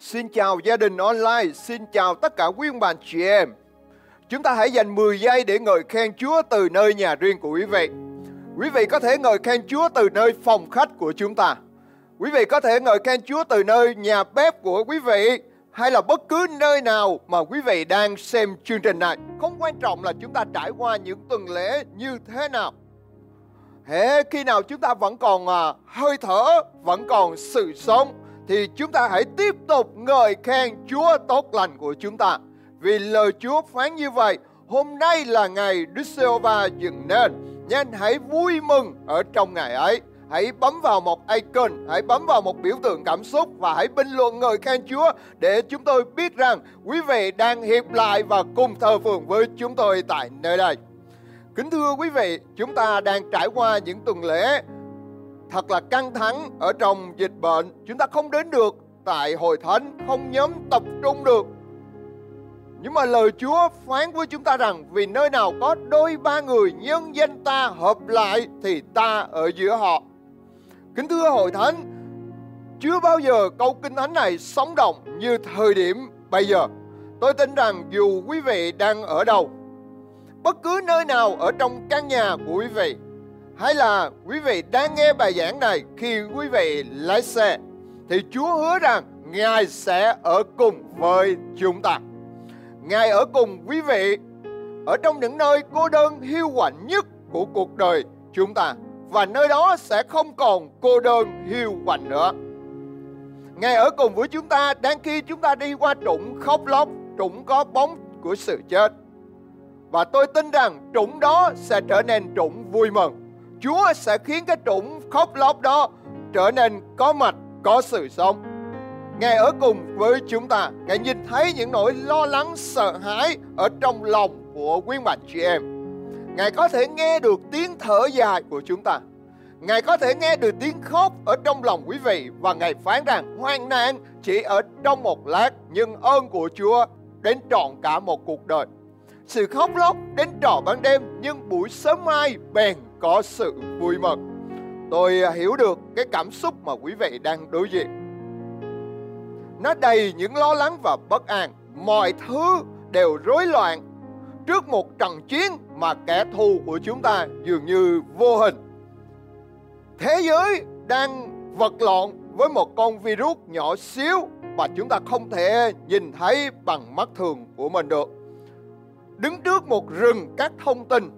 Xin chào gia đình online, xin chào tất cả quý ông bà chị em. Chúng ta hãy dành 10 giây để ngợi khen Chúa từ nơi nhà riêng của quý vị. Quý vị có thể ngợi khen Chúa từ nơi phòng khách của chúng ta. Quý vị có thể ngợi khen Chúa từ nơi nhà bếp của quý vị hay là bất cứ nơi nào mà quý vị đang xem chương trình này. Không quan trọng là chúng ta trải qua những tuần lễ như thế nào. Hễ khi nào chúng ta vẫn còn à, hơi thở, vẫn còn sự sống thì chúng ta hãy tiếp tục ngợi khen Chúa tốt lành của chúng ta. Vì lời Chúa phán như vậy, hôm nay là ngày Đức giê va dựng nên, nên hãy vui mừng ở trong ngày ấy. Hãy bấm vào một icon, hãy bấm vào một biểu tượng cảm xúc và hãy bình luận ngợi khen Chúa để chúng tôi biết rằng quý vị đang hiệp lại và cùng thờ phượng với chúng tôi tại nơi đây. Kính thưa quý vị, chúng ta đang trải qua những tuần lễ thật là căng thẳng ở trong dịch bệnh. Chúng ta không đến được tại hội thánh, không nhóm tập trung được. Nhưng mà lời Chúa phán với chúng ta rằng vì nơi nào có đôi ba người nhân danh ta hợp lại thì ta ở giữa họ. Kính thưa hội thánh, chưa bao giờ câu kinh thánh này sống động như thời điểm bây giờ. Tôi tin rằng dù quý vị đang ở đâu, bất cứ nơi nào ở trong căn nhà của quý vị, hay là quý vị đang nghe bài giảng này khi quý vị lái xe, thì Chúa hứa rằng Ngài sẽ ở cùng với chúng ta. Ngài ở cùng quý vị ở trong những nơi cô đơn hiu quạnh nhất của cuộc đời chúng ta và nơi đó sẽ không còn cô đơn hiu quạnh nữa. Ngài ở cùng với chúng ta đang khi chúng ta đi qua trũng khóc lóc, trũng có bóng của sự chết. Và tôi tin rằng trũng đó sẽ trở nên trũng vui mừng. Chúa sẽ khiến cái trũng khóc lóc đó trở nên có mạch, có sự sống. Ngài ở cùng với chúng ta. Ngài nhìn thấy những nỗi lo lắng, sợ hãi ở trong lòng của quý bạn chị em. Ngài có thể nghe được tiếng thở dài của chúng ta. Ngài có thể nghe được tiếng khóc ở trong lòng quý vị và Ngài phán rằng hoang nạn chỉ ở trong một lát nhưng ơn của Chúa đến trọn cả một cuộc đời. Sự khóc lóc đến trọ ban đêm, nhưng buổi sớm mai bèn có sự vui mừng. Tôi hiểu được cái cảm xúc mà quý vị đang đối diện. Nó đầy những lo lắng và bất an. Mọi thứ đều rối loạn trước một trận chiến mà kẻ thù của chúng ta dường như vô hình. Thế giới đang vật lộn với một con virus nhỏ xíu mà chúng ta không thể nhìn thấy bằng mắt thường của mình được. Đứng trước một rừng các thông tin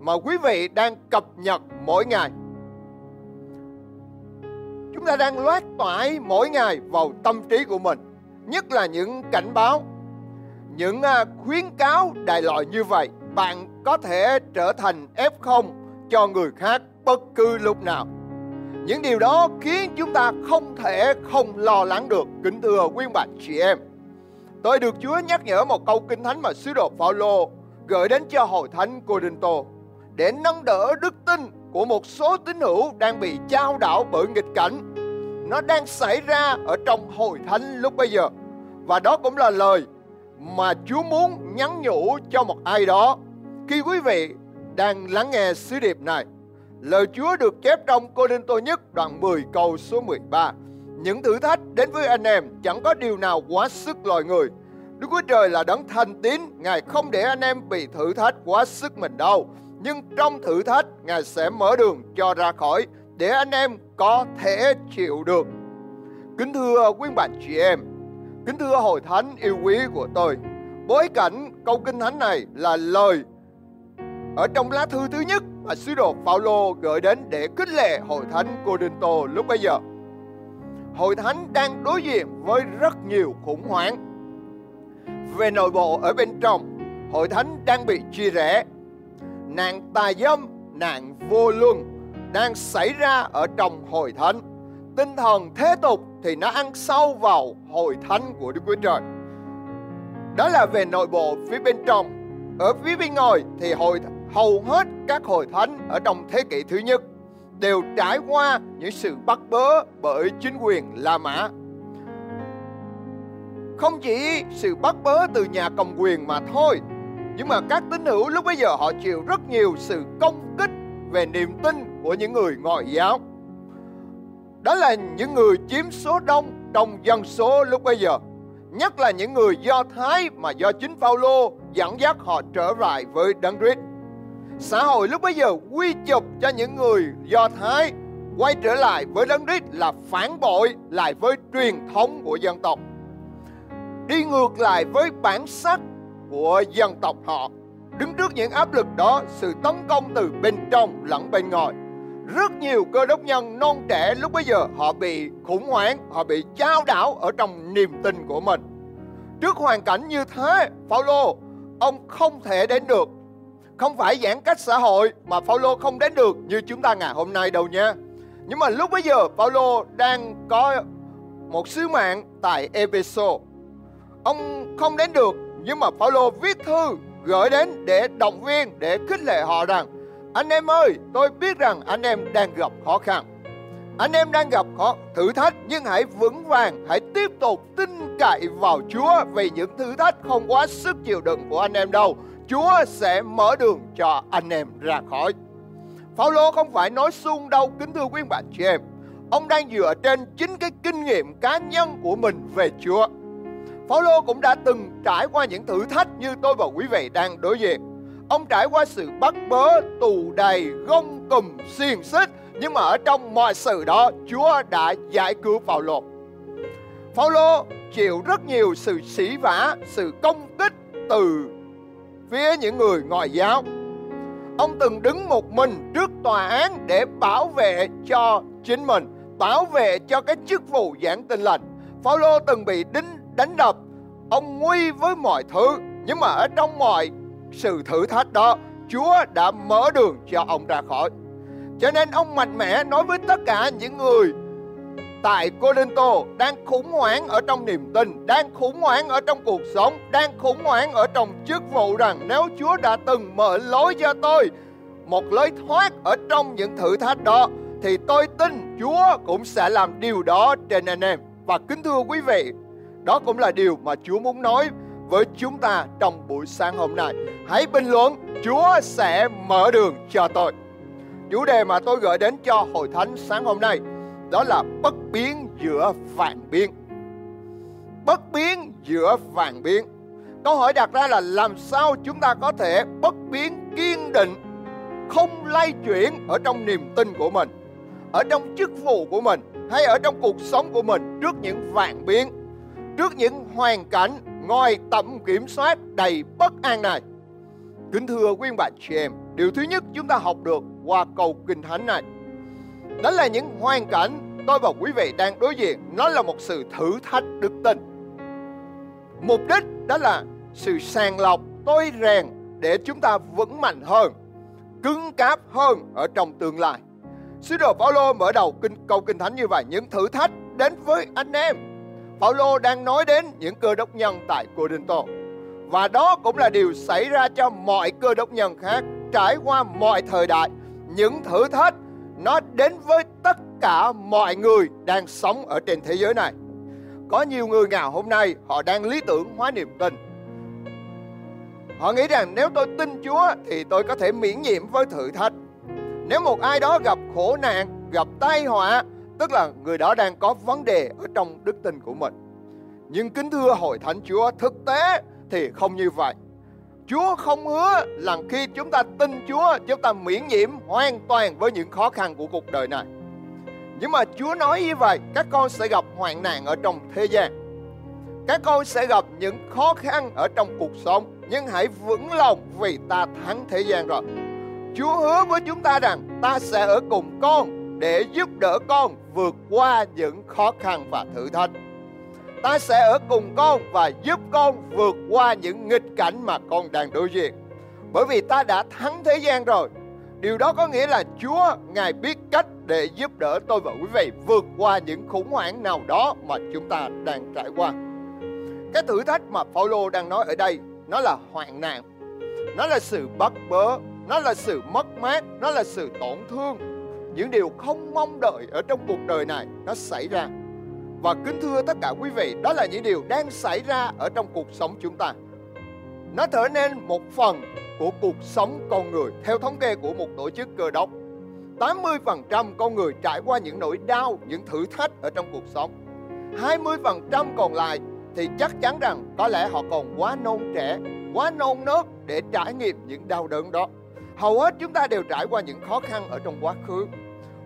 mà quý vị đang cập nhật mỗi ngày. Chúng ta đang loát tải mỗi ngày vào tâm trí của mình, nhất là những cảnh báo, những à, khuyến cáo đại loại như vậy, bạn có thể trở thành F0 cho người khác bất cứ lúc nào. Những điều đó khiến chúng ta không thể không lo lắng được, kính thưa quý bạn chị em. Tôi được Chúa nhắc nhở một câu kinh thánh mà sứ đồ Phaolô gửi đến cho hội thánh Corinto để nâng đỡ đức tin của một số tín hữu đang bị trao đảo bởi nghịch cảnh. Nó đang xảy ra ở trong hội thánh lúc bây giờ. Và đó cũng là lời mà Chúa muốn nhắn nhủ cho một ai đó khi quý vị đang lắng nghe sứ điệp này. Lời Chúa được chép trong Cô Đinh Tô nhất đoạn 10 câu số 13. Những thử thách đến với anh em chẳng có điều nào quá sức loài người. Đức Chúa Trời là đấng thành tín, Ngài không để anh em bị thử thách quá sức mình đâu. Nhưng trong thử thách, Ngài sẽ mở đường cho ra khỏi để anh em có thể chịu được. Kính thưa quý bạn chị em, kính thưa hội thánh yêu quý của tôi, bối cảnh câu kinh thánh này là lời ở trong lá thư thứ nhất mà sứ đồ Phaolô gửi đến để khích lệ hội thánh Corinto lúc bây giờ. Hội thánh đang đối diện với rất nhiều khủng hoảng. Về nội bộ ở bên trong, hội thánh đang bị chia rẽ. Nạn tà dâm, nạn vô luân đang xảy ra ở trong hội thánh. Tinh thần thế tục thì nó ăn sâu vào hội thánh của Đức Chúa Trời. Đó là về nội bộ phía bên trong. Ở phía bên ngoài thì hội hầu hết các hội thánh ở trong thế kỷ thứ nhất đều trải qua những sự bắt bớ bởi chính quyền La Mã. Không chỉ sự bắt bớ từ nhà cầm quyền mà thôi, nhưng mà các tín hữu lúc bây giờ họ chịu rất nhiều sự công kích về niềm tin của những người ngoại giáo. Đó là những người chiếm số đông trong dân số lúc bây giờ. Nhất là những người Do Thái mà do chính Phaolô dẫn dắt họ trở lại với Đấng Christ. Xã hội lúc bấy giờ quy chụp cho những người Do Thái quay trở lại với Đấng Christ là phản bội lại với truyền thống của dân tộc. Đi ngược lại với bản sắc của dân tộc họ. Đứng trước những áp lực đó, sự tấn công từ bên trong lẫn bên ngoài rất nhiều cơ đốc nhân non trẻ lúc bấy giờ họ bị khủng hoảng, họ bị trao đảo ở trong niềm tin của mình. Trước hoàn cảnh như thế, Phaolô ông không thể đến được. Không phải giãn cách xã hội mà Phaolô không đến được như chúng ta ngày hôm nay đâu nha. Nhưng mà lúc bây giờ Phaolô đang có một sứ mạng tại Epheso. Ông không đến được nhưng mà Phaolô viết thư gửi đến để động viên, để khích lệ họ rằng anh em ơi, tôi biết rằng anh em đang gặp khó khăn. Anh em đang gặp khó thử thách nhưng hãy vững vàng, hãy tiếp tục tin cậy vào Chúa vì những thử thách không quá sức chịu đựng của anh em đâu. Chúa sẽ mở đường cho anh em ra khỏi. Phaolô không phải nói suông đâu kính thưa quý bạn chị em. Ông đang dựa trên chính cái kinh nghiệm cá nhân của mình về Chúa. Phaolô cũng đã từng trải qua những thử thách như tôi và quý vị đang đối diện. Ông trải qua sự bắt bớ, tù đầy, gông cùm, xiềng xích. Nhưng mà ở trong mọi sự đó, Chúa đã giải cứu Phaolô. Phaolô chịu rất nhiều sự sỉ vả, sự công kích từ phía những người ngoại giáo. Ông từng đứng một mình trước tòa án để bảo vệ cho chính mình, bảo vệ cho cái chức vụ giảng tin lành. Phaolô từng bị đính đánh đập, ông nguy với mọi thứ, nhưng mà ở trong mọi sự thử thách đó, Chúa đã mở đường cho ông ra khỏi. Cho nên ông mạnh mẽ nói với tất cả những người tại Corinto đang khủng hoảng ở trong niềm tin, đang khủng hoảng ở trong cuộc sống, đang khủng hoảng ở trong chức vụ rằng nếu Chúa đã từng mở lối cho tôi một lối thoát ở trong những thử thách đó thì tôi tin Chúa cũng sẽ làm điều đó trên anh em. Và kính thưa quý vị, đó cũng là điều mà Chúa muốn nói với chúng ta trong buổi sáng hôm nay. Hãy bình luận, Chúa sẽ mở đường cho tôi. Chủ đề mà tôi gửi đến cho hội thánh sáng hôm nay đó là bất biến giữa vạn biến. Bất biến giữa vạn biến. Câu hỏi đặt ra là làm sao chúng ta có thể bất biến kiên định, không lay chuyển ở trong niềm tin của mình, ở trong chức vụ của mình hay ở trong cuộc sống của mình trước những vạn biến, trước những hoàn cảnh ngoài tầm kiểm soát đầy bất an này. Kính thưa quý bà chị em, điều thứ nhất chúng ta học được qua câu kinh thánh này. Đó là những hoàn cảnh tôi và quý vị đang đối diện, nó là một sự thử thách đức tin. Mục đích đó là sự sàng lọc, tôi rèn để chúng ta vững mạnh hơn, cứng cáp hơn ở trong tương lai. Sứ đồ Phaolô mở đầu kinh câu kinh thánh như vậy, những thử thách đến với anh em Phaolô đang nói đến những cơ đốc nhân tại Cô-rin-tô Và đó cũng là điều xảy ra cho mọi cơ đốc nhân khác trải qua mọi thời đại. Những thử thách nó đến với tất cả mọi người đang sống ở trên thế giới này. Có nhiều người ngày hôm nay họ đang lý tưởng hóa niềm tin. Họ nghĩ rằng nếu tôi tin Chúa thì tôi có thể miễn nhiễm với thử thách. Nếu một ai đó gặp khổ nạn, gặp tai họa Tức là người đó đang có vấn đề ở trong đức tin của mình. Nhưng kính thưa hội thánh Chúa, thực tế thì không như vậy. Chúa không hứa là khi chúng ta tin Chúa, chúng ta miễn nhiễm hoàn toàn với những khó khăn của cuộc đời này. Nhưng mà Chúa nói như vậy, các con sẽ gặp hoạn nạn ở trong thế gian. Các con sẽ gặp những khó khăn ở trong cuộc sống, nhưng hãy vững lòng vì ta thắng thế gian rồi. Chúa hứa với chúng ta rằng ta sẽ ở cùng con để giúp đỡ con vượt qua những khó khăn và thử thách. Ta sẽ ở cùng con và giúp con vượt qua những nghịch cảnh mà con đang đối diện. Bởi vì ta đã thắng thế gian rồi. Điều đó có nghĩa là Chúa Ngài biết cách để giúp đỡ tôi và quý vị vượt qua những khủng hoảng nào đó mà chúng ta đang trải qua. Cái thử thách mà Phaolô đang nói ở đây nó là hoạn nạn. Nó là sự bắt bớ, nó là sự mất mát, nó là sự tổn thương, những điều không mong đợi ở trong cuộc đời này nó xảy ra. Và kính thưa tất cả quý vị, đó là những điều đang xảy ra ở trong cuộc sống chúng ta. Nó trở nên một phần của cuộc sống con người theo thống kê của một tổ chức cơ đốc. 80% con người trải qua những nỗi đau, những thử thách ở trong cuộc sống. 20% còn lại thì chắc chắn rằng có lẽ họ còn quá non trẻ, quá non nớt để trải nghiệm những đau đớn đó. Hầu hết chúng ta đều trải qua những khó khăn ở trong quá khứ.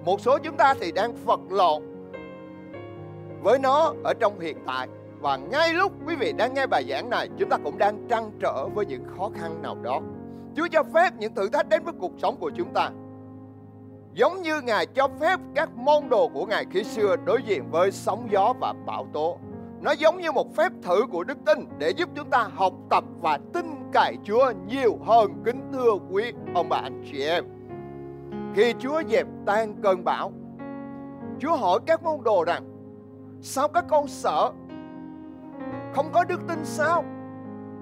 Một số chúng ta thì đang vật lộn với nó ở trong hiện tại và ngay lúc quý vị đang nghe bài giảng này chúng ta cũng đang trăn trở với những khó khăn nào đó Chúa cho phép những thử thách đến với cuộc sống của chúng ta giống như Ngài cho phép các môn đồ của Ngài khi xưa đối diện với sóng gió và bão tố. Nó giống như một phép thử của đức tin để giúp chúng ta học tập và tin cậy Chúa nhiều hơn kính thưa quý ông bà anh chị em. Khi Chúa dẹp tan cơn bão, Chúa hỏi các môn đồ rằng Sao các con sợ? Không có đức tin sao?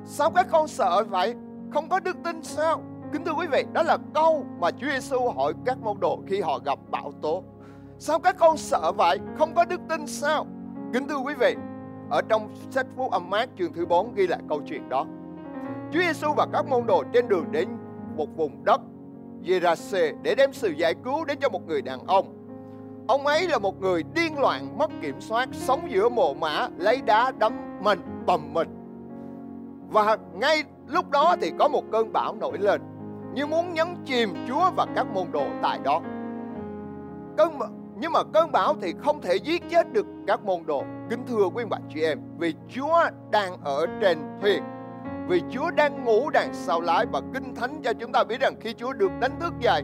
Sao các con sợ vậy? Không có đức tin sao? Kính thưa quý vị, đó là câu mà Chúa Giêsu hỏi các môn đồ khi họ gặp bão tố. Sao các con sợ vậy? Không có đức tin sao? Kính thưa quý vị, ở trong sách Phúc Âm Mát chương thứ 4 ghi lại câu chuyện đó. Chúa Giêsu và các môn đồ trên đường đến một vùng đất Gerase để đem sự giải cứu đến cho một người đàn ông. Ông ấy là một người điên loạn, mất kiểm soát, sống giữa mồ mã, lấy đá đấm mình, bầm mình. Và ngay lúc đó thì có một cơn bão nổi lên như muốn nhấn chìm Chúa và các môn đồ tại đó. Cơn nhưng mà cơn bão thì không thể giết chết được các môn đồ. Kính thưa quý bạn chị em, vì Chúa đang ở trên thuyền. Vì Chúa đang ngủ đằng sau lái và Kinh Thánh cho chúng ta biết rằng khi Chúa được đánh thức dậy,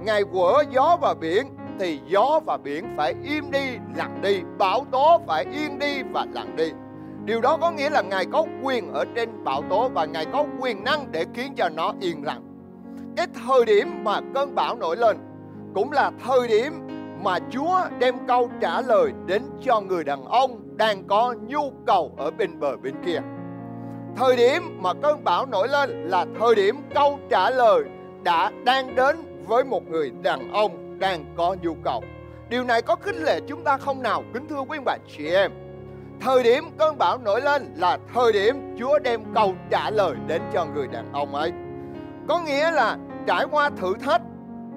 Ngài quở gió và biển thì gió và biển phải im đi, lặng đi, bão tố phải yên đi và lặng đi. Điều đó có nghĩa là Ngài có quyền ở trên bão tố và Ngài có quyền năng để khiến cho nó yên lặng cái thời điểm mà cơn bão nổi lên cũng là thời điểm mà Chúa đem câu trả lời đến cho người đàn ông đang có nhu cầu ở bên bờ bên kia. Thời điểm mà cơn bão nổi lên là thời điểm câu trả lời đã đang đến với một người đàn ông đang có nhu cầu. Điều này có khích lệ chúng ta không nào kính thưa quý bạn chị em. Thời điểm cơn bão nổi lên là thời điểm Chúa đem câu trả lời đến cho người đàn ông ấy. Có nghĩa là trải qua thử thách,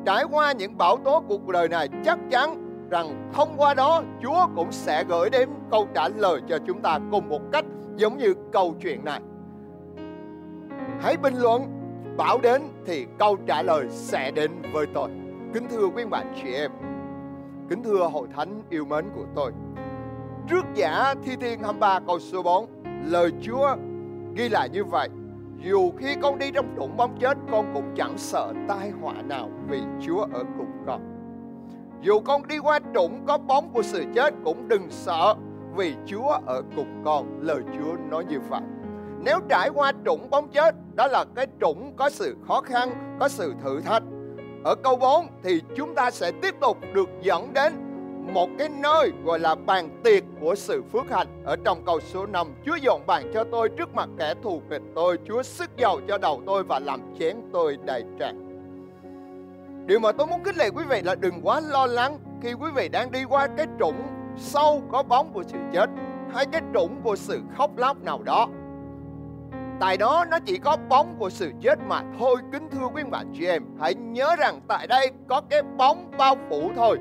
trải qua những bão tố cuộc đời này chắc chắn rằng thông qua đó Chúa cũng sẽ gửi đến câu trả lời cho chúng ta cùng một cách giống như câu chuyện này. Hãy bình luận bão đến thì câu trả lời sẽ đến với tôi. Kính thưa quý bạn chị em, kính thưa hội thánh yêu mến của tôi. Trước giả Thi Thiên 23 câu số 4, lời Chúa ghi lại như vậy dù khi con đi trong đụng bóng chết Con cũng chẳng sợ tai họa nào Vì Chúa ở cùng con. Dù con đi qua trũng có bóng của sự chết Cũng đừng sợ Vì Chúa ở cùng con. Lời Chúa nói như vậy. Nếu trải qua trũng bóng chết Đó là cái trũng có sự khó khăn Có sự thử thách. Ở câu 4 thì chúng ta sẽ tiếp tục được dẫn đến một cái nơi gọi là bàn tiệc của sự phước hạnh ở trong câu số 5 Chúa dọn bàn cho tôi trước mặt kẻ thù nghịch tôi, Chúa sức dầu cho đầu tôi và làm chén tôi đầy tràn Điều mà tôi muốn khích lệ quý vị là đừng quá lo lắng khi quý vị đang đi qua cái trũng sâu có bóng của sự chết hay cái trũng của sự khóc lóc nào đó. Tại đó nó chỉ có bóng của sự chết mà thôi kính thưa quý bạn chị em. Hãy nhớ rằng tại đây có cái bóng bao phủ thôi,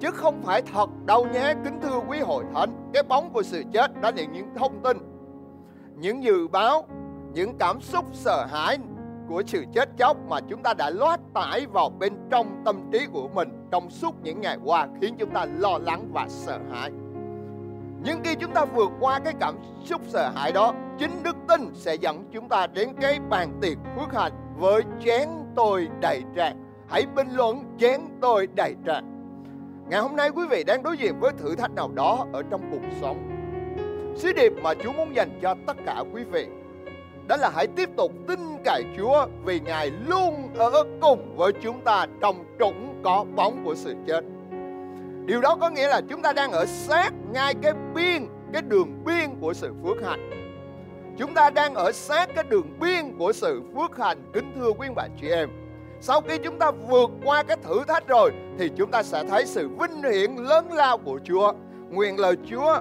chứ không phải thật đâu nhé kính thưa quý hội thánh, cái bóng của sự chết đó là những thông tin, những dự báo, những cảm xúc sợ hãi của sự chết chóc mà chúng ta đã loát tải vào bên trong tâm trí của mình, trong suốt những ngày qua, khiến chúng ta lo lắng và sợ hãi nhưng khi chúng ta vượt qua cái cảm xúc sợ hãi đó chính đức tin sẽ dẫn chúng ta đến cái bàn tiệc phước hạnh với chén tôi đầy tràn hãy bình luận chén tôi đầy tràn Ngày hôm nay quý vị đang đối diện với thử thách nào đó ở trong cuộc sống. Sứ điệp mà Chúa muốn dành cho tất cả quý vị đó là hãy tiếp tục tin cậy Chúa vì Ngài luôn ở cùng với chúng ta trong trũng có bóng của sự chết. Điều đó có nghĩa là chúng ta đang ở sát ngay cái biên, cái đường biên của sự phước hạnh. Chúng ta đang ở sát cái đường biên của sự phước hành kính thưa quý bạn chị em. Sau khi chúng ta vượt qua cái thử thách rồi, thì chúng ta sẽ thấy sự vinh hiển lớn lao của Chúa. Nguyện lời Chúa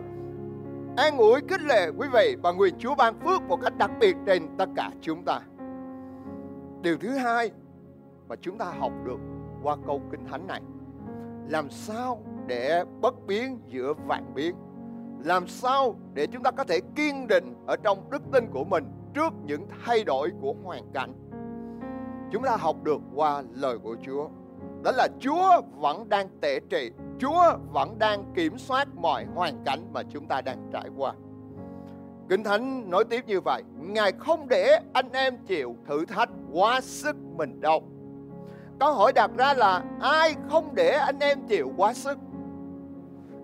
an ủi, khích lệ quý vị và nguyện Chúa ban phước một cách đặc biệt trên tất cả chúng ta. Điều thứ hai mà chúng ta học được qua câu kinh thánh này, làm sao để bất biến giữa vạn biến làm sao để chúng ta có thể kiên định ở trong đức tin của mình trước những thay đổi của hoàn cảnh? Chúng ta học được qua lời của Chúa. Đó là Chúa vẫn đang tể trị Chúa vẫn đang kiểm soát mọi hoàn cảnh mà chúng ta đang trải qua. Kinh Thánh nói tiếp như vậy, Ngài không để anh em chịu thử thách quá sức mình đâu. Câu hỏi đặt ra là, ai không để anh em chịu quá sức?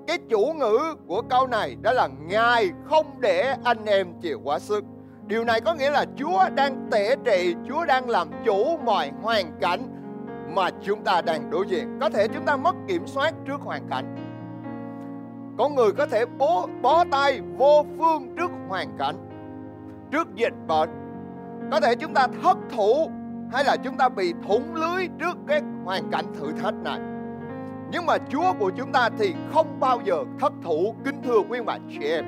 Cái chủ ngữ của câu này đó là Ngài không để anh em chịu quá sức. Điều này có nghĩa là Chúa đang tể trị, Chúa đang làm chủ mọi hoàn cảnh mà chúng ta đang đối diện. Có thể chúng ta mất kiểm soát trước hoàn cảnh. có người có thể bó, bó tay vô phương trước hoàn cảnh, trước dịch bệnh. Có thể chúng ta thất thủ hay là chúng ta bị thủng lưới trước cái hoàn cảnh thử thách này. Nhưng mà Chúa của chúng ta thì không bao giờ thất thủ kính thưa quý bạn chị em.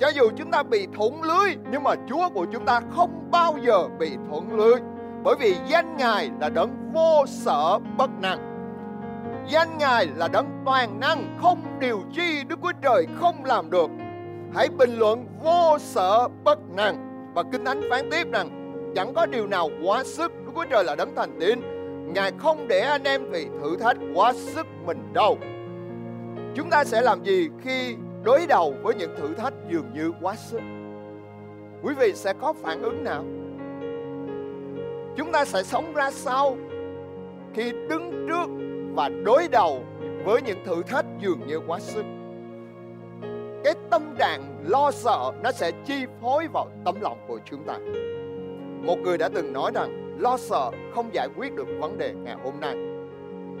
Cho dù chúng ta bị thủng lưới nhưng mà Chúa của chúng ta không bao giờ bị thủng lưới. Bởi vì danh Ngài là đấng vô sở bất năng. Danh Ngài là đấng toàn năng, không điều chi Đức Chúa Trời không làm được. Hãy bình luận vô sở bất năng. Và Kinh Thánh phán tiếp rằng chẳng có điều nào quá sức Đức Chúa Trời là đấng thành tín Ngài không để anh em bị thử thách quá sức mình đâu. Chúng ta sẽ làm gì khi đối đầu với những thử thách dường như quá sức? Quý vị sẽ có phản ứng nào? Chúng ta sẽ sống ra sao khi đứng trước và đối đầu với những thử thách dường như quá sức? Cái tâm trạng lo sợ nó sẽ chi phối vào tấm lòng của chúng ta. Một người đã từng nói rằng lo sợ không giải quyết được vấn đề ngày hôm nay.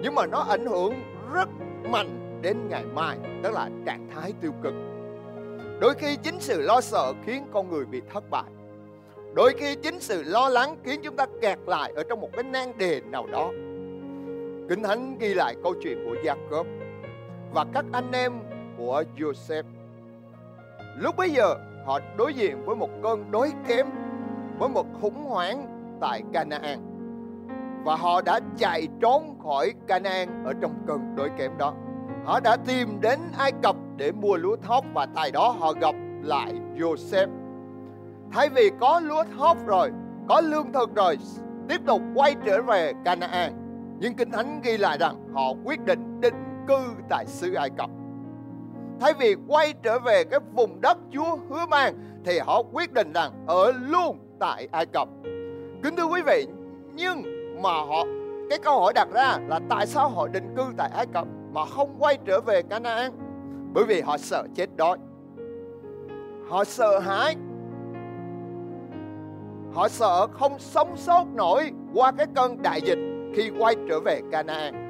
Nhưng mà nó ảnh hưởng rất mạnh đến ngày mai đó là trạng thái tiêu cực. Đôi khi chính sự lo sợ khiến con người bị thất bại. Đôi khi chính sự lo lắng khiến chúng ta kẹt lại ở trong một cái nan đề nào đó. Kinh thánh ghi lại câu chuyện của Jacob và các anh em của Joseph. Lúc bấy giờ, họ đối diện với một cơn đối kém, với một khủng hoảng tại Canaan và họ đã chạy trốn khỏi Canaan ở trong cơn đói kém đó. Họ đã tìm đến Ai Cập để mua lúa thóc và tại đó họ gặp lại Joseph. Thay vì có lúa thóc rồi, có lương thực rồi, tiếp tục quay trở về Canaan. Nhưng Kinh Thánh ghi lại rằng họ quyết định định cư tại xứ Ai Cập. Thay vì quay trở về cái vùng đất Chúa hứa mang thì họ quyết định rằng ở luôn tại Ai Cập Kính thưa quý vị, nhưng mà họ cái câu hỏi đặt ra là tại sao họ định cư tại Ai Cập mà không quay trở về Canaan? Bởi vì họ sợ chết đói. Họ sợ hãi. Họ sợ không sống sót nổi qua cái cơn đại dịch khi quay trở về Canaan.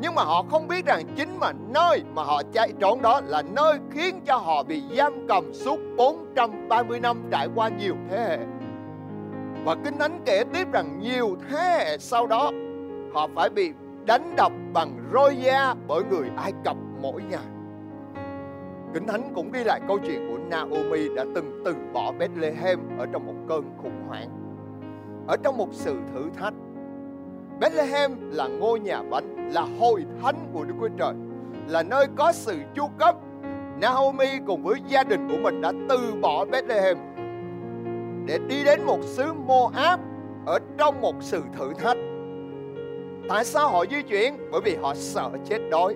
Nhưng mà họ không biết rằng chính mà nơi mà họ chạy trốn đó là nơi khiến cho họ bị giam cầm suốt 430 năm trải qua nhiều thế hệ. Và Kinh Thánh kể tiếp rằng nhiều thế hệ sau đó họ phải bị đánh đập bằng roi da bởi người Ai Cập mỗi ngày. Kinh Thánh cũng ghi lại câu chuyện của Naomi đã từng từ bỏ Bethlehem ở trong một cơn khủng hoảng. Ở trong một sự thử thách. Bethlehem là ngôi nhà bánh, là hội thánh của Đức Chúa Trời, là nơi có sự chu cấp. Naomi cùng với gia đình của mình đã từ bỏ Bethlehem để đi đến một xứ Moab ở trong một sự thử thách. Tại sao họ di chuyển? Bởi vì họ sợ chết đói.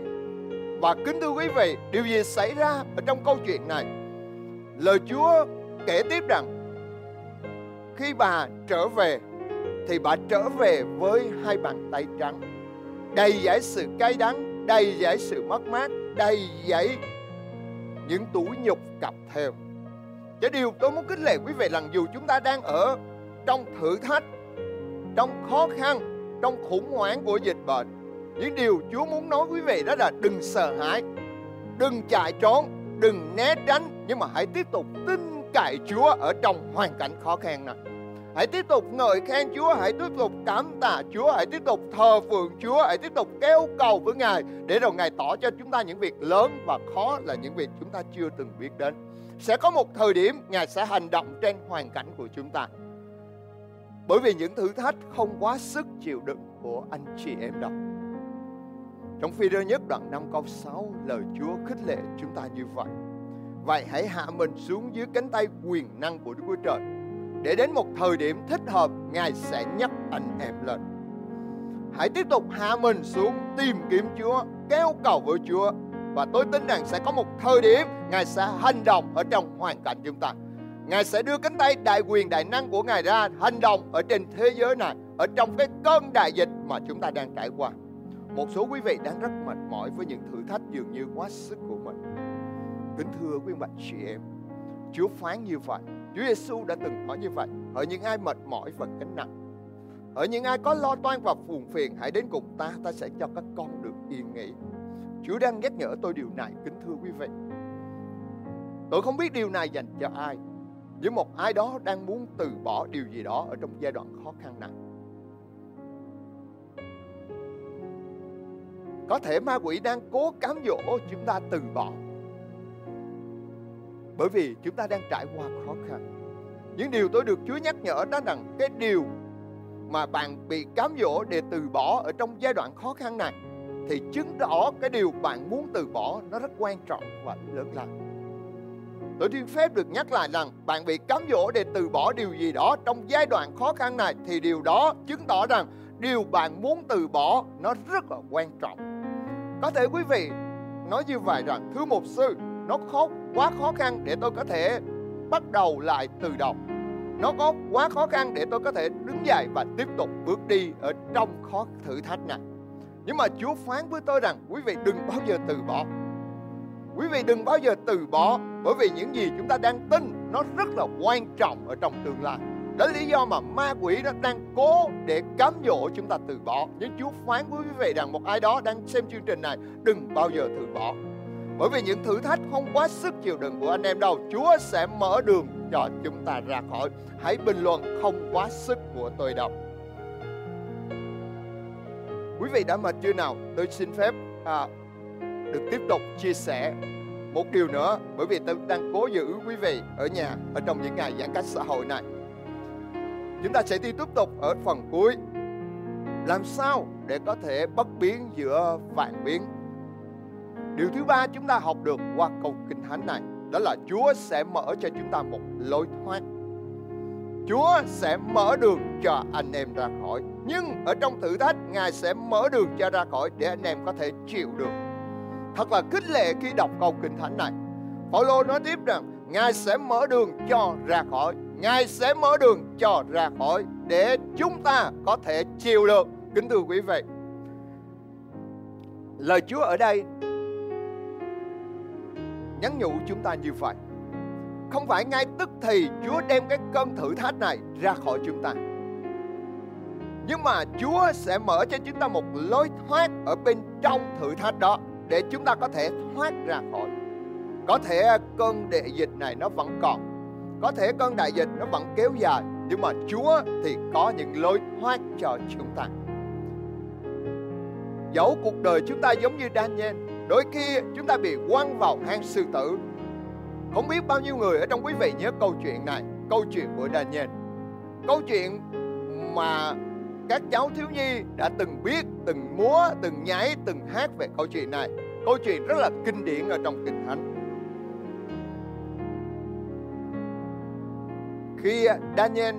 Và kính thưa quý vị, điều gì xảy ra ở trong câu chuyện này? Lời Chúa kể tiếp rằng khi bà trở về thì bà trở về với hai bàn tay trắng đầy dẫy sự cay đắng đầy dẫy sự mất mát đầy dẫy những tủ nhục cặp theo và điều tôi muốn khích lệ quý vị là dù chúng ta đang ở trong thử thách, trong khó khăn, trong khủng hoảng của dịch bệnh, những điều Chúa muốn nói quý vị đó là đừng sợ hãi, đừng chạy trốn, đừng né tránh, nhưng mà hãy tiếp tục tin cậy Chúa ở trong hoàn cảnh khó khăn này. Hãy tiếp tục ngợi khen Chúa, hãy tiếp tục cảm tạ Chúa, hãy tiếp tục thờ phượng Chúa, hãy tiếp tục kêu cầu với Ngài để rồi Ngài tỏ cho chúng ta những việc lớn và khó là những việc chúng ta chưa từng biết đến sẽ có một thời điểm Ngài sẽ hành động trên hoàn cảnh của chúng ta. Bởi vì những thử thách không quá sức chịu đựng của anh chị em đâu. Trong phi rơ nhất đoạn 5 câu 6 lời Chúa khích lệ chúng ta như vậy. Vậy hãy hạ mình xuống dưới cánh tay quyền năng của Đức Chúa Trời để đến một thời điểm thích hợp Ngài sẽ nhắc anh em lên. Hãy tiếp tục hạ mình xuống tìm kiếm Chúa, kêu cầu với Chúa và tôi tin rằng sẽ có một thời điểm Ngài sẽ hành động ở trong hoàn cảnh chúng ta. Ngài sẽ đưa cánh tay đại quyền đại năng của Ngài ra hành động ở trên thế giới này, ở trong cái cơn đại dịch mà chúng ta đang trải qua. Một số quý vị đang rất mệt mỏi với những thử thách dường như quá sức của mình. Kính thưa quý bạn chị em, Chúa phán như vậy. Chúa Giêsu đã từng nói như vậy. Ở những ai mệt mỏi và gánh nặng, ở những ai có lo toan và phùn phiền, hãy đến cùng ta, ta sẽ cho các con được yên nghỉ. Chúa đang nhắc nhở tôi điều này, kính thưa quý vị. Tôi không biết điều này dành cho ai, nhưng một ai đó đang muốn từ bỏ điều gì đó ở trong giai đoạn khó khăn này. Có thể ma quỷ đang cố cám dỗ chúng ta từ bỏ. Bởi vì chúng ta đang trải qua khó khăn. Những điều tôi được Chúa nhắc nhở đó rằng cái điều mà bạn bị cám dỗ để từ bỏ ở trong giai đoạn khó khăn này thì chứng tỏ cái điều bạn muốn từ bỏ nó rất quan trọng và lớn lao. Tôi xin phép được nhắc lại rằng bạn bị cám dỗ để từ bỏ điều gì đó trong giai đoạn khó khăn này, thì điều đó chứng tỏ rằng điều bạn muốn từ bỏ nó rất là quan trọng. Có thể quý vị nói như vậy rằng thứ một sư, nó khó, quá khó khăn để tôi có thể bắt đầu lại từ đầu. Nó có quá khó khăn để tôi có thể đứng dậy và tiếp tục bước đi ở trong khó thử thách này. Nhưng mà Chúa phán với tôi rằng, quý vị đừng bao giờ từ bỏ. Quý vị đừng bao giờ từ bỏ, bởi vì những gì chúng ta đang tin nó rất là quan trọng ở trong tương lai. Đó là lý do mà ma quỷ nó đang cố để cám dỗ chúng ta từ bỏ. Nhưng Chúa phán với quý vị rằng một ai đó đang xem chương trình này, đừng bao giờ từ bỏ. Bởi vì những thử thách không quá sức chịu đựng của anh em đâu. Chúa sẽ mở đường cho chúng ta ra khỏi. Hãy bình luận, không quá sức của tôi đâu. Quý vị đã mệt chưa nào? Tôi xin phép à, được tiếp tục chia sẻ một điều nữa bởi vì tôi đang cố giữ quý vị ở nhà ở trong những ngày giãn cách xã hội này. Chúng ta sẽ đi tiếp tục ở phần cuối. Làm sao để có thể bất biến giữa vạn biến? Điều thứ ba chúng ta học được qua câu kinh thánh này đó là Chúa sẽ mở cho chúng ta một lối thoát. Chúa sẽ mở đường cho anh em ra khỏi. Nhưng ở trong thử thách, Ngài sẽ mở đường cho ra khỏi để anh em có thể chịu được. Thật là khích lệ khi đọc câu kinh thánh này. Phaolô nói tiếp rằng Ngài sẽ mở đường cho ra khỏi. Ngài sẽ mở đường cho ra khỏi để chúng ta có thể chịu được. Kính thưa quý vị, lời Chúa ở đây nhắn nhủ chúng ta như vậy. Không phải ngay tức thì Chúa đem cái cơn thử thách này ra khỏi chúng ta. Nhưng mà Chúa sẽ mở cho chúng ta một lối thoát ở bên trong thử thách đó để chúng ta có thể thoát ra khỏi. Có thể cơn đại dịch này nó vẫn còn. Có thể cơn đại dịch nó vẫn kéo dài. Nhưng mà Chúa thì có những lối thoát cho chúng ta. Dẫu cuộc đời chúng ta giống như Daniel, đôi khi chúng ta bị quăng vào hang sư tử. Không biết bao nhiêu người ở trong quý vị nhớ câu chuyện này, câu chuyện của Daniel. Câu chuyện mà các cháu thiếu nhi đã từng biết, từng múa, từng nhảy, từng hát về câu chuyện này. Câu chuyện rất là kinh điển ở trong Kinh Thánh. Khi Daniel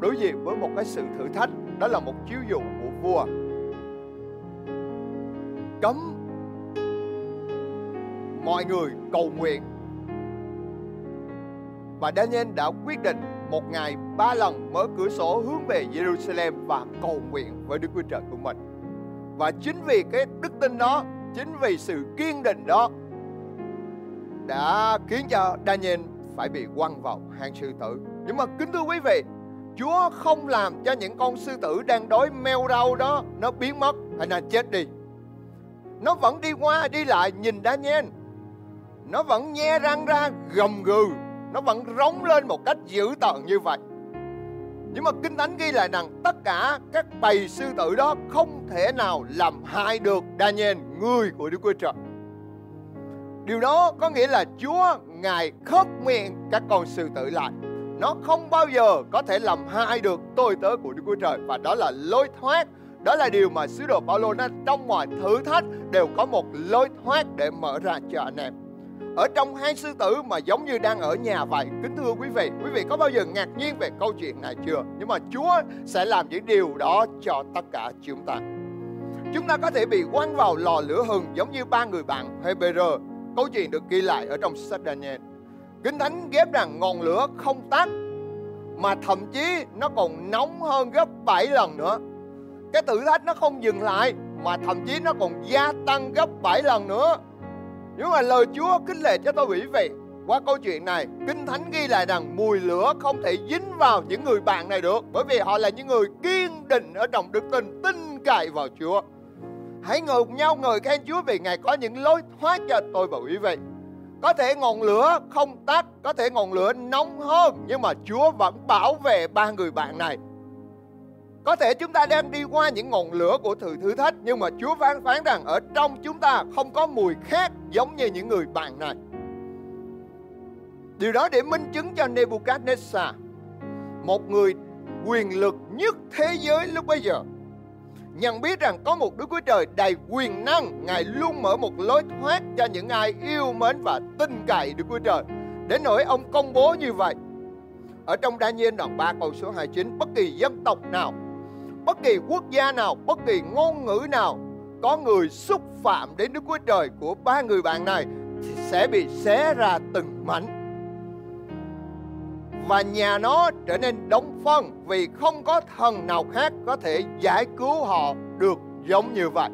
đối diện với một cái sự thử thách, đó là một chiếu dụ của vua. Cấm mọi người cầu nguyện. Và Daniel đã quyết định một ngày ba lần mở cửa sổ hướng về Jerusalem và cầu nguyện với Đức Chúa Trời của mình. Và chính vì cái đức tin đó, chính vì sự kiên định đó đã khiến cho Daniel phải bị quăng vào hang sư tử. Nhưng mà kính thưa quý vị, Chúa không làm cho những con sư tử đang đói meo rau đó nó biến mất hay là chết đi. Nó vẫn đi qua đi lại nhìn Daniel. Nó vẫn nhe răng ra gầm gừ nó vẫn rống lên một cách dữ tợn như vậy. Nhưng mà kinh thánh ghi lại rằng tất cả các bầy sư tử đó không thể nào làm hại được Daniel người của Đức Chúa Trời. Điều đó có nghĩa là Chúa, ngài khớp miệng các con sư tử lại. Nó không bao giờ có thể làm hại được tôi tớ của Đức Chúa Trời. Và đó là lối thoát, đó là điều mà sứ đồ Paulo nói trong mọi thử thách đều có một lối thoát để mở ra cho anh em ở trong hai sư tử mà giống như đang ở nhà vậy. Kính thưa quý vị quý vị có bao giờ ngạc nhiên về câu chuyện này chưa? Nhưng mà chúa sẽ làm những điều đó cho tất cả chúng ta. Chúng ta có thể bị quăng vào lò lửa hừng giống như ba người bạn Hebrew câu chuyện được ghi lại ở trong sách Daniel kinh thánh ghép rằng ngọn lửa không tắt, mà thậm chí nó còn nóng hơn gấp 7 lần nữa. Cái thử thách nó không dừng lại, mà thậm chí nó còn gia tăng gấp 7 lần nữa nhưng mà lời Chúa kính lệ cho tôi quý vị qua câu chuyện này Kinh Thánh ghi lại rằng mùi lửa không thể dính vào những người bạn này được Bởi vì họ là những người kiên định ở trong đức tin tin cậy vào Chúa. Hãy ngồi nhau người khen Chúa vì Ngài có những lối thoát cho tôi và quý vị có thể ngọn lửa không tắt, có thể ngọn lửa nóng hơn Nhưng mà Chúa vẫn bảo vệ ba người bạn này có thể chúng ta đang đi qua những ngọn lửa của thử thử thách nhưng mà Chúa phán phán rằng ở trong chúng ta không có mùi khác giống như những người bạn này. Điều đó để minh chứng cho Nebuchadnezzar, một người quyền lực nhất thế giới lúc bấy giờ. Nhận biết rằng có một Đức Chúa Trời đầy quyền năng, Ngài luôn mở một lối thoát cho những ai yêu mến và tin cậy Đức Chúa Trời. Đến nỗi ông công bố như vậy. Ở trong Daniel đoạn 3 câu số 29, bất kỳ dân tộc nào bất kỳ quốc gia nào, bất kỳ ngôn ngữ nào có người xúc phạm đến Đức Chúa Trời của ba người bạn này thì sẽ bị xé ra từng mảnh. Và nhà nó trở nên đóng phân vì không có thần nào khác có thể giải cứu họ được giống như vậy.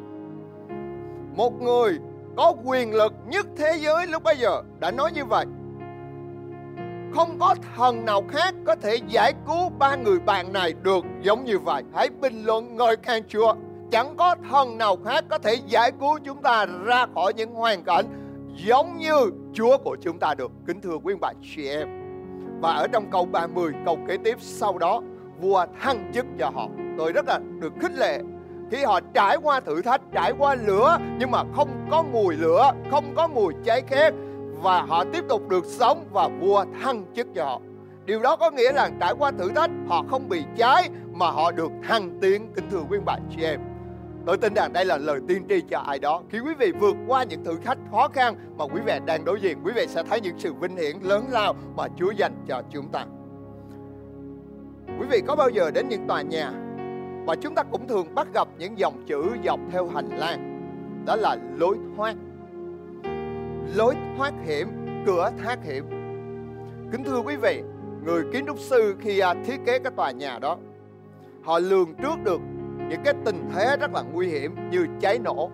Một người có quyền lực nhất thế giới lúc bây giờ đã nói như vậy không có thần nào khác có thể giải cứu ba người bạn này được giống như vậy. Hãy bình luận ngợi khen Chúa. Chẳng có thần nào khác có thể giải cứu chúng ta ra khỏi những hoàn cảnh giống như Chúa của chúng ta được. Kính thưa quý bạn chị em. Và ở trong câu 30, câu kế tiếp sau đó, vua thăng chức cho họ. Tôi rất là được khích lệ khi họ trải qua thử thách, trải qua lửa nhưng mà không có mùi lửa, không có mùi cháy khét và họ tiếp tục được sống và vua thăng chức cho họ. Điều đó có nghĩa là trải qua thử thách họ không bị cháy mà họ được thăng tiến kính thưa quý bạn chị em. Tôi tin rằng đây là lời tiên tri cho ai đó. Khi quý vị vượt qua những thử thách khó khăn mà quý vị đang đối diện, quý vị sẽ thấy những sự vinh hiển lớn lao mà Chúa dành cho chúng ta. Quý vị có bao giờ đến những tòa nhà và chúng ta cũng thường bắt gặp những dòng chữ dọc theo hành lang. Đó là lối thoát lối thoát hiểm, cửa thoát hiểm. Kính thưa quý vị, người kiến trúc sư khi à, thiết kế cái tòa nhà đó, họ lường trước được những cái tình thế rất là nguy hiểm như cháy nổ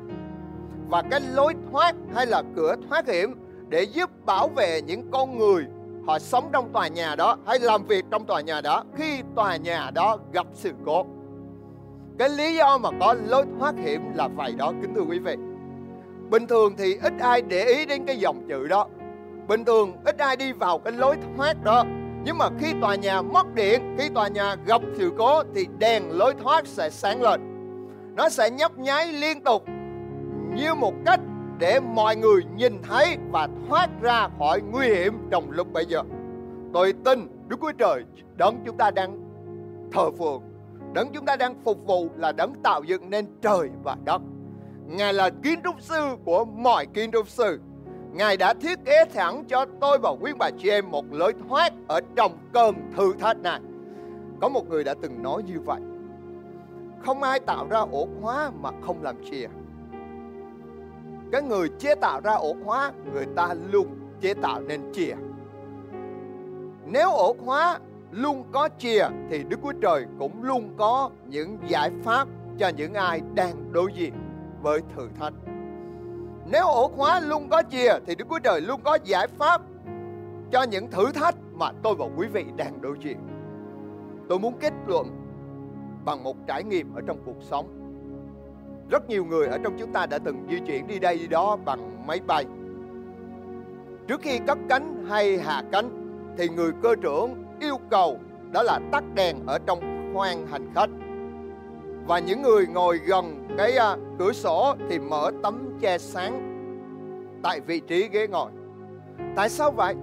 và cái lối thoát hay là cửa thoát hiểm để giúp bảo vệ những con người họ sống trong tòa nhà đó hay làm việc trong tòa nhà đó khi tòa nhà đó gặp sự cố. Cái lý do mà có lối thoát hiểm là vậy đó kính thưa quý vị. Bình thường thì ít ai để ý đến cái dòng chữ đó. Bình thường ít ai đi vào cái lối thoát đó. Nhưng mà khi tòa nhà mất điện, Khi tòa nhà gặp sự cố Thì đèn lối thoát sẽ sáng lên. Nó sẽ nhấp nháy liên tục Như một cách để mọi người nhìn thấy Và thoát ra khỏi nguy hiểm trong lúc bây giờ. Tôi tin Đức Chúa Trời đấng chúng ta đang thờ phượng, Đấng chúng ta đang phục vụ là đấng tạo dựng nên trời và đất. Ngài là kiến trúc sư của mọi kiến trúc sư. Ngài đã thiết kế sẵn cho tôi và quý bà chị em một lối thoát ở trong cơn thử thách này. Có một người đã từng nói như vậy. Không ai tạo ra ổ khóa mà không làm chìa. Cái người chế tạo ra ổ khóa, người ta luôn chế tạo nên chìa. Nếu ổ khóa luôn có chìa thì Đức Chúa Trời cũng luôn có những giải pháp cho những ai đang đối diện với thử thách. Nếu ổ khóa luôn có chìa thì Đức Chúa Trời luôn có giải pháp cho những thử thách mà tôi và quý vị đang đối diện. Tôi muốn kết luận bằng một trải nghiệm ở trong cuộc sống. Rất nhiều người ở trong chúng ta đã từng di chuyển đi đây đi đó bằng máy bay. Trước khi cất cánh hay hạ cánh thì người cơ trưởng yêu cầu đó là tắt đèn ở trong khoang hành khách và những người ngồi gần cái à, cửa sổ thì mở tấm che sáng tại vị trí ghế ngồi. Tại sao vậy?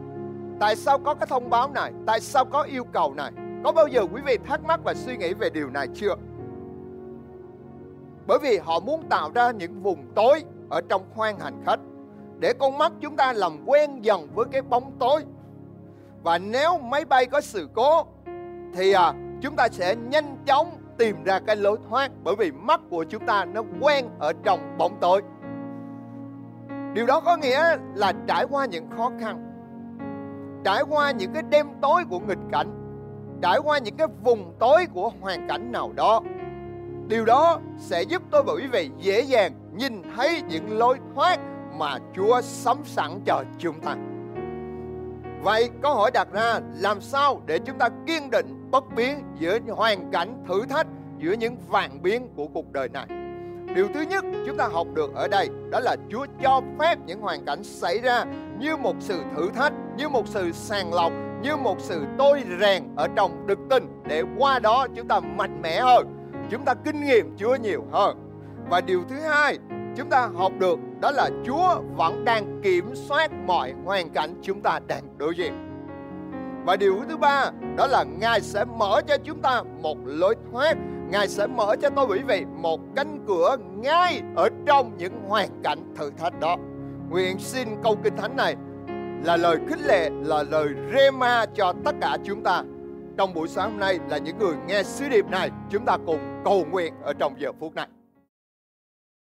Tại sao có cái thông báo này? Tại sao có yêu cầu này? Có bao giờ quý vị thắc mắc và suy nghĩ về điều này chưa? Bởi vì họ muốn tạo ra những vùng tối ở trong khoang hành khách để con mắt chúng ta làm quen dần với cái bóng tối. Và nếu máy bay có sự cố thì à, chúng ta sẽ nhanh chóng tìm ra cái lối thoát bởi vì mắt của chúng ta nó quen ở trong bóng tối. Điều đó có nghĩa là trải qua những khó khăn, trải qua những cái đêm tối của nghịch cảnh, trải qua những cái vùng tối của hoàn cảnh nào đó. Điều đó sẽ giúp tôi và quý vị dễ dàng nhìn thấy những lối thoát mà Chúa sắm sẵn cho chúng ta. Vậy câu hỏi đặt ra làm sao để chúng ta kiên định bất biến giữa hoàn cảnh thử thách giữa những vạn biến của cuộc đời này. Điều thứ nhất chúng ta học được ở đây đó là Chúa cho phép những hoàn cảnh xảy ra như một sự thử thách, như một sự sàng lọc, như một sự tôi rèn ở trong đức tin để qua đó chúng ta mạnh mẽ hơn, chúng ta kinh nghiệm Chúa nhiều hơn. Và điều thứ hai chúng ta học được đó là Chúa vẫn đang kiểm soát mọi hoàn cảnh chúng ta đang đối diện. Và điều thứ ba đó là Ngài sẽ mở cho chúng ta một lối thoát Ngài sẽ mở cho tôi quý vị một cánh cửa ngay ở trong những hoàn cảnh thử thách đó. Nguyện xin câu kinh thánh này là lời khích lệ, là lời rema cho tất cả chúng ta. Trong buổi sáng hôm nay là những người nghe sứ điệp này, chúng ta cùng cầu nguyện ở trong giờ phút này.